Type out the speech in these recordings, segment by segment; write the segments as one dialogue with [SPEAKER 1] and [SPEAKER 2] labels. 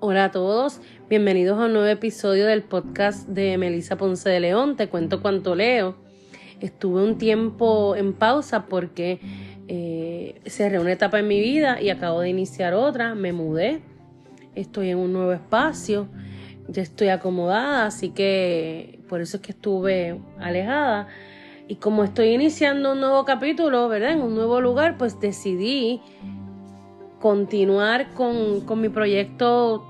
[SPEAKER 1] Hola a todos, bienvenidos a un nuevo episodio del podcast de Melissa Ponce de León, te cuento cuánto leo. Estuve un tiempo en pausa porque eh, cerré una etapa en mi vida y acabo de iniciar otra, me mudé, estoy en un nuevo espacio, ya estoy acomodada, así que por eso es que estuve alejada. Y como estoy iniciando un nuevo capítulo, ¿verdad? En un nuevo lugar, pues decidí continuar con, con mi proyecto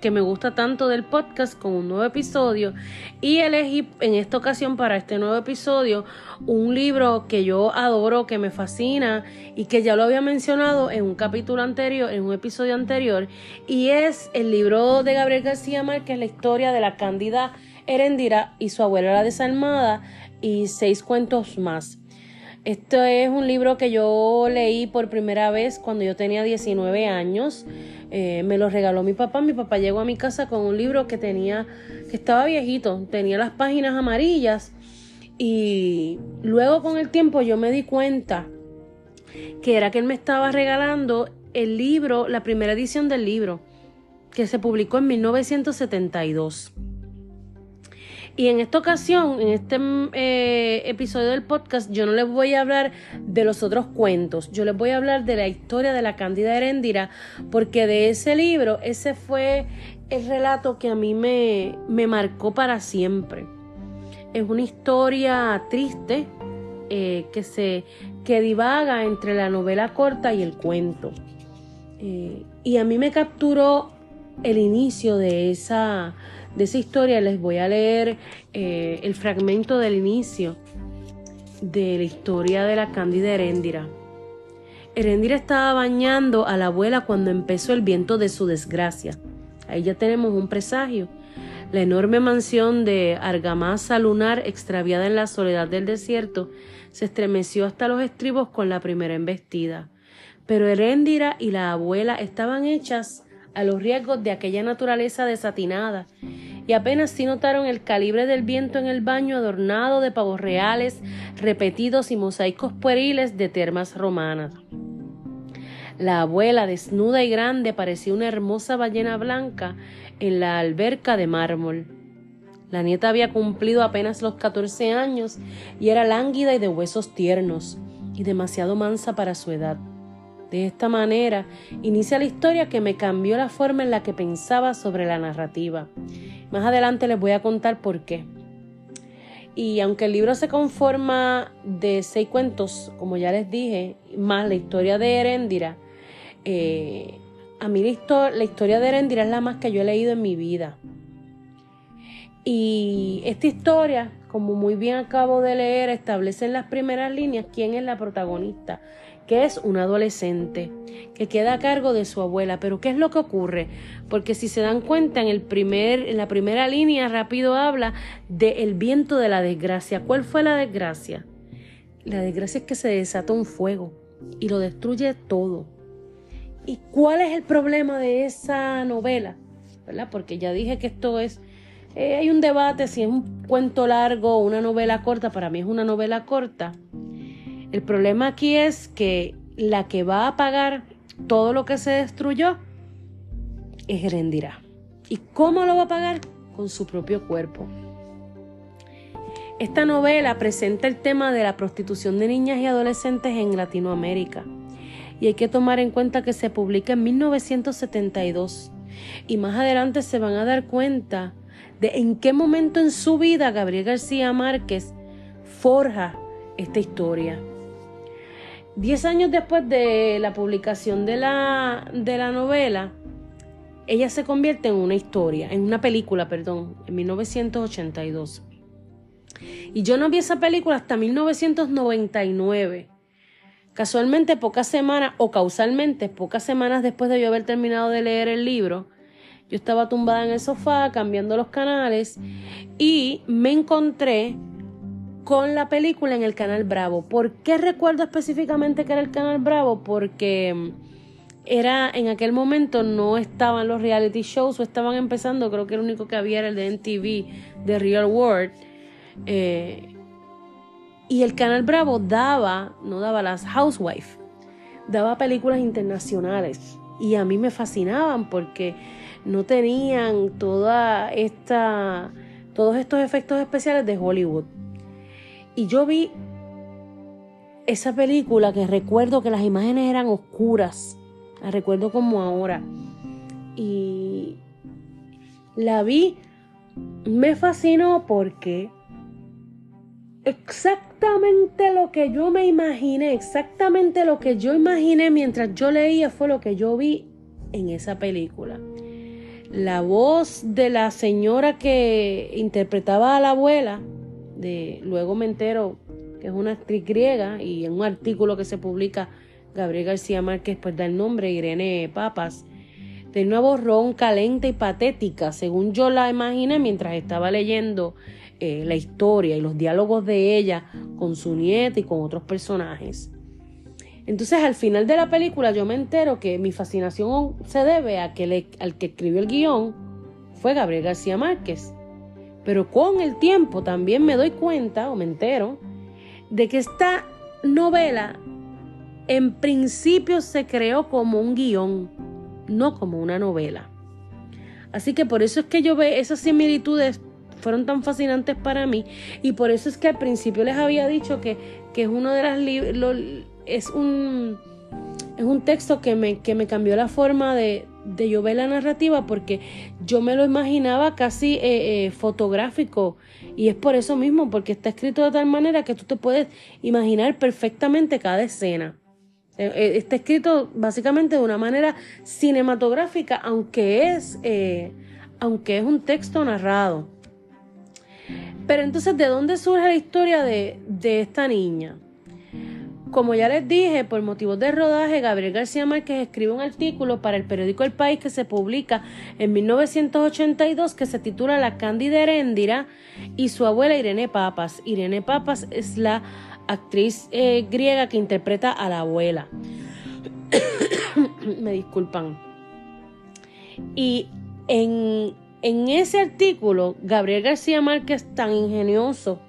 [SPEAKER 1] que me gusta tanto del podcast con un nuevo episodio y elegí en esta ocasión para este nuevo episodio un libro que yo adoro, que me fascina y que ya lo había mencionado en un capítulo anterior, en un episodio anterior y es el libro de Gabriel García Márquez, la historia de la cándida Herendira y su abuela la desalmada y seis cuentos más. Esto es un libro que yo leí por primera vez cuando yo tenía 19 años. Eh, me lo regaló mi papá. Mi papá llegó a mi casa con un libro que tenía, que estaba viejito, tenía las páginas amarillas. Y luego con el tiempo yo me di cuenta que era que él me estaba regalando el libro, la primera edición del libro, que se publicó en 1972. Y en esta ocasión, en este eh, episodio del podcast, yo no les voy a hablar de los otros cuentos, yo les voy a hablar de la historia de la Cándida Heréndira, porque de ese libro, ese fue el relato que a mí me, me marcó para siempre. Es una historia triste eh, que, se, que divaga entre la novela corta y el cuento. Eh, y a mí me capturó el inicio de esa de esa historia les voy a leer eh, el fragmento del inicio de la historia de la Cándida Heréndira. Heréndira estaba bañando a la abuela cuando empezó el viento de su desgracia. Ahí ya tenemos un presagio. La enorme mansión de argamasa lunar extraviada en la soledad del desierto se estremeció hasta los estribos con la primera embestida. Pero Heréndira y la abuela estaban hechas a los riesgos de aquella naturaleza desatinada, y apenas sí notaron el calibre del viento en el baño adornado de pavos reales, repetidos y mosaicos pueriles de termas romanas. La abuela, desnuda y grande, parecía una hermosa ballena blanca en la alberca de mármol. La nieta había cumplido apenas los catorce años y era lánguida y de huesos tiernos, y demasiado mansa para su edad. De esta manera inicia la historia que me cambió la forma en la que pensaba sobre la narrativa. Más adelante les voy a contar por qué. Y aunque el libro se conforma de seis cuentos, como ya les dije, más la historia de Heréndira, eh, a mí la, la historia de Heréndira es la más que yo he leído en mi vida. Y esta historia, como muy bien acabo de leer, establece en las primeras líneas quién es la protagonista que es un adolescente que queda a cargo de su abuela. Pero ¿qué es lo que ocurre? Porque si se dan cuenta, en, el primer, en la primera línea rápido habla del viento de la desgracia. ¿Cuál fue la desgracia? La desgracia es que se desata un fuego y lo destruye todo. ¿Y cuál es el problema de esa novela? ¿Verdad? Porque ya dije que esto es... Eh, hay un debate si es un cuento largo o una novela corta. Para mí es una novela corta el problema aquí es que la que va a pagar todo lo que se destruyó es Herendira. ¿Y cómo lo va a pagar? Con su propio cuerpo. Esta novela presenta el tema de la prostitución de niñas y adolescentes en Latinoamérica. Y hay que tomar en cuenta que se publica en 1972. Y más adelante se van a dar cuenta de en qué momento en su vida Gabriel García Márquez forja esta historia. Diez años después de la publicación de la, de la novela, ella se convierte en una historia, en una película, perdón, en 1982. Y yo no vi esa película hasta 1999. Casualmente, pocas semanas, o causalmente, pocas semanas después de yo haber terminado de leer el libro, yo estaba tumbada en el sofá cambiando los canales y me encontré con la película en el canal Bravo. ¿Por qué recuerdo específicamente que era el canal Bravo? Porque mm, era en aquel momento no estaban los reality shows o estaban empezando, creo que el único que había era el de NTV, de Real World. Eh, y el canal Bravo daba, no daba las Housewives, daba películas internacionales. Y a mí me fascinaban porque no tenían toda esta, todos estos efectos especiales de Hollywood. Y yo vi esa película que recuerdo que las imágenes eran oscuras, la recuerdo como ahora. Y la vi, me fascinó porque exactamente lo que yo me imaginé, exactamente lo que yo imaginé mientras yo leía fue lo que yo vi en esa película. La voz de la señora que interpretaba a la abuela, de luego me entero que es una actriz griega y en un artículo que se publica Gabriel García Márquez pues da el nombre Irene Papas. De una voz ronca, y patética, según yo la imaginé mientras estaba leyendo eh, la historia y los diálogos de ella con su nieta y con otros personajes. Entonces al final de la película yo me entero que mi fascinación se debe a que al que escribió el guion fue Gabriel García Márquez. Pero con el tiempo también me doy cuenta o me entero de que esta novela en principio se creó como un guion, no como una novela. Así que por eso es que yo veo esas similitudes fueron tan fascinantes para mí y por eso es que al principio les había dicho que, es uno de las es un es un texto que me, que me cambió la forma de, de yo la narrativa porque yo me lo imaginaba casi eh, eh, fotográfico y es por eso mismo, porque está escrito de tal manera que tú te puedes imaginar perfectamente cada escena. Eh, está escrito básicamente de una manera cinematográfica, aunque es, aunque es un texto narrado. Pero entonces, ¿de dónde surge la historia de, esta niña? Como ya les dije, por motivos de rodaje, Gabriel García Márquez escribe un artículo para el periódico El País que se publica en 1982 que se titula La Cándida Heréndira y su abuela Irene Papas. Irene Papas es la actriz eh, griega que interpreta a la abuela. Me disculpan. Y en en ese artículo, Gabriel García Márquez, tan ingenioso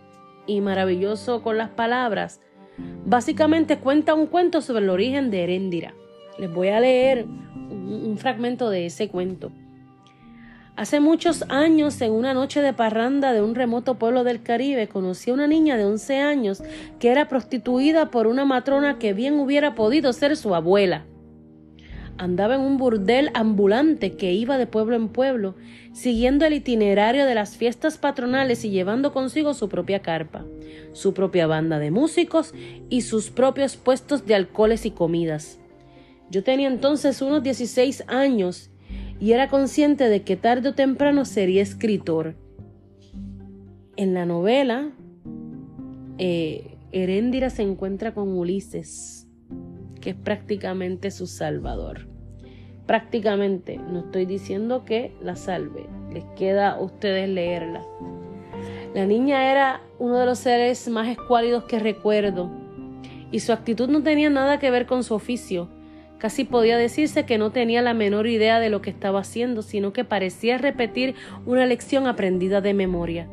[SPEAKER 1] y maravilloso con las palabras, básicamente cuenta un cuento sobre el origen de Heréndira. Les voy a leer un, fragmento de ese cuento. Hace muchos años, en una noche de parranda de un remoto pueblo del Caribe, conocí a una niña de 11 años que era prostituida por una matrona que bien hubiera podido ser su abuela. Andaba en un burdel ambulante que iba de pueblo en pueblo, siguiendo el itinerario de las fiestas patronales y llevando consigo su propia carpa, su propia banda de músicos y sus propios puestos de alcoholes y comidas. Yo tenía entonces unos 16 años y era consciente de que tarde o temprano sería escritor. En la novela, eh, Heréndira se encuentra con Ulises que es prácticamente su salvador. Prácticamente, no estoy diciendo que la salve, les queda a ustedes leerla. La niña era uno de los seres más escuálidos que recuerdo, y su actitud no tenía nada que ver con su oficio. Casi podía decirse que no tenía la menor idea de lo que estaba haciendo, sino que parecía repetir una lección aprendida de memoria.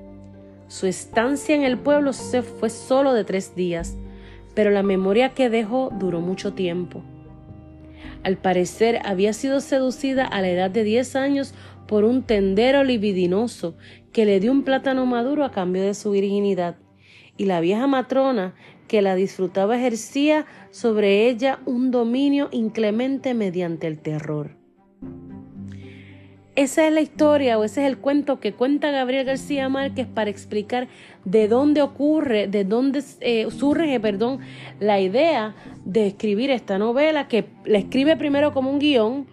[SPEAKER 1] Su estancia en el pueblo se fue solo de tres días, pero la memoria que dejó duró mucho tiempo. Al parecer había sido seducida a la edad de 10 años por un tendero libidinoso que le dio un plátano maduro a cambio de su virginidad, y la vieja matrona que la disfrutaba ejercía sobre ella un dominio inclemente mediante el terror. Esa es la historia o ese es el cuento que cuenta Gabriel García Márquez para explicar de dónde ocurre, de dónde eh, surge, perdón, la idea de escribir esta novela que la escribe primero como un guion,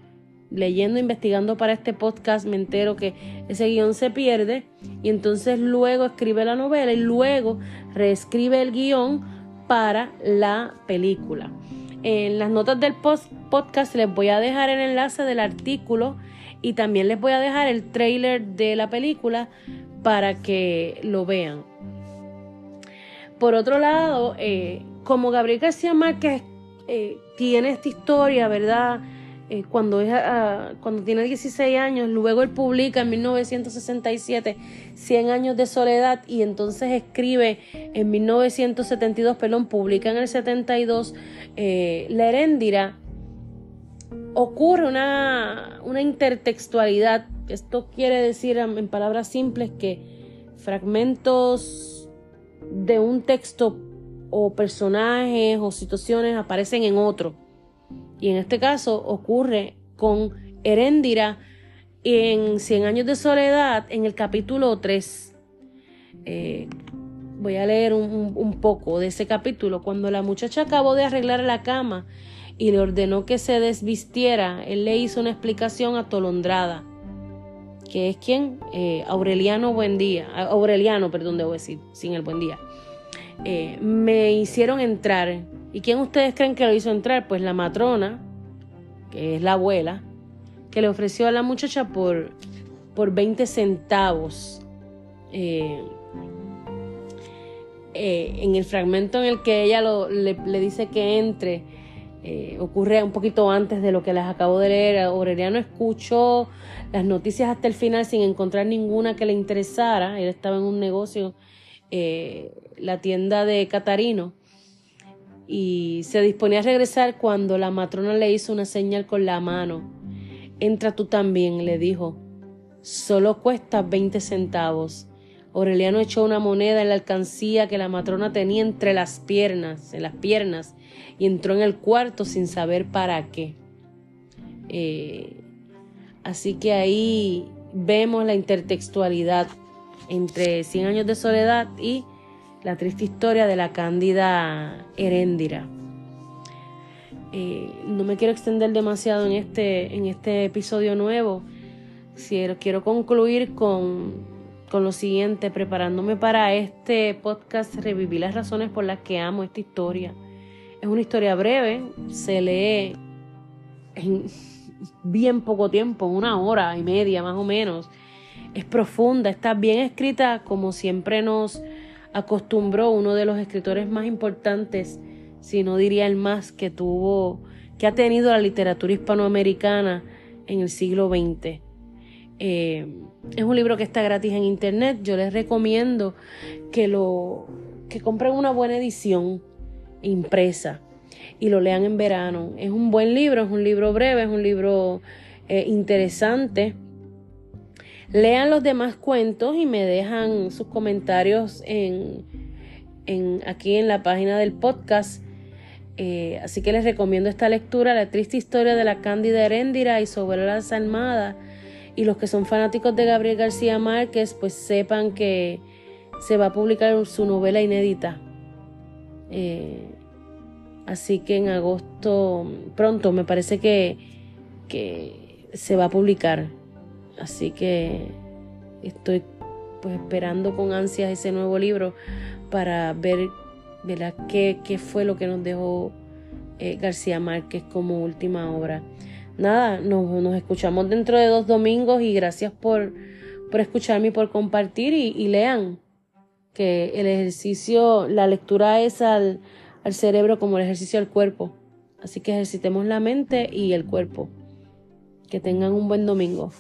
[SPEAKER 1] leyendo, investigando para este podcast me entero que ese guion se pierde y entonces luego escribe la novela y luego reescribe el guion para la película. En las notas del podcast les voy a dejar el enlace del artículo y también les voy a dejar el trailer de la película para que lo vean. Por otro lado, eh, como Gabriel García Márquez eh, tiene esta historia, ¿verdad? Eh, cuando, es, ah, cuando tiene 16 años, luego él publica en 1967 100 años de soledad y entonces escribe en 1972, perdón, publica en el 72 La Heréndira ocurre una, una intertextualidad. Esto quiere decir en palabras simples que fragmentos de un texto o personajes o situaciones aparecen en otro. Y en este caso ocurre con Heréndira en Cien años de soledad, en el capítulo 3. Eh, voy a leer un, un, poco de ese capítulo. Cuando la muchacha acabó de arreglar la cama y le ordenó que se desvistiera, él le hizo una explicación atolondrada. Que es quien? Eh, Aureliano Buendía. Aureliano, perdón, debo decir, sin el buen día. Eh, me hicieron entrar. ¿Y quién ustedes creen que lo hizo entrar? Pues la matrona, que es la abuela, que le ofreció a la muchacha por, por 20 centavos. Eh, en el fragmento en el que ella le, dice que entre, ocurre un poquito antes de lo que les acabo de leer. Aureliano escuchó las noticias hasta el final sin encontrar ninguna que le interesara. Él estaba en un negocio eh, la tienda de Catarino y se disponía a regresar cuando la matrona le hizo una señal con la mano. Entra tú también, le dijo. Solo cuesta 20 centavos. Aureliano echó una moneda en la alcancía que la matrona tenía entre las piernas, en las piernas, y entró en el cuarto sin saber para qué. Eh, así que ahí vemos la intertextualidad entre Cien años de soledad y la triste historia de la cándida Heréndira. Eh, no me quiero extender demasiado en este, en este episodio nuevo. Quiero, quiero concluir con, con lo siguiente, preparándome para este podcast, reviví las razones por las que amo esta historia. Es una historia breve, se lee en bien poco tiempo, una hora y media más o menos es profunda, está bien escrita como siempre nos acostumbró uno de los escritores más importantes, si no diría el más que tuvo, que ha tenido la literatura hispanoamericana en el siglo XX. Eh, es un libro que está gratis en internet. Yo les recomiendo que lo que compren una buena edición impresa y lo lean en verano. Es un buen libro, es un libro breve, es un libro eh, interesante Lean los demás cuentos y me dejan sus comentarios en, aquí en la página del podcast. Eh, así que les recomiendo esta lectura, La triste historia de la Cándida Heréndira y sobre la Almada. Y los que son fanáticos de Gabriel García Márquez, pues sepan que se va a publicar su novela inédita. Eh, así que en agosto, pronto, me parece que, que se va a publicar. Así que estoy pues esperando con ansias ese nuevo libro para ver Qué, qué fue lo que nos dejó eh, García Márquez como última obra. Nada, nos, escuchamos dentro de dos domingos y gracias por, por escucharme y por compartir y, lean que el ejercicio, la lectura es al, al cerebro como el ejercicio al cuerpo. Así que ejercitemos la mente y el cuerpo. Que tengan un buen domingo.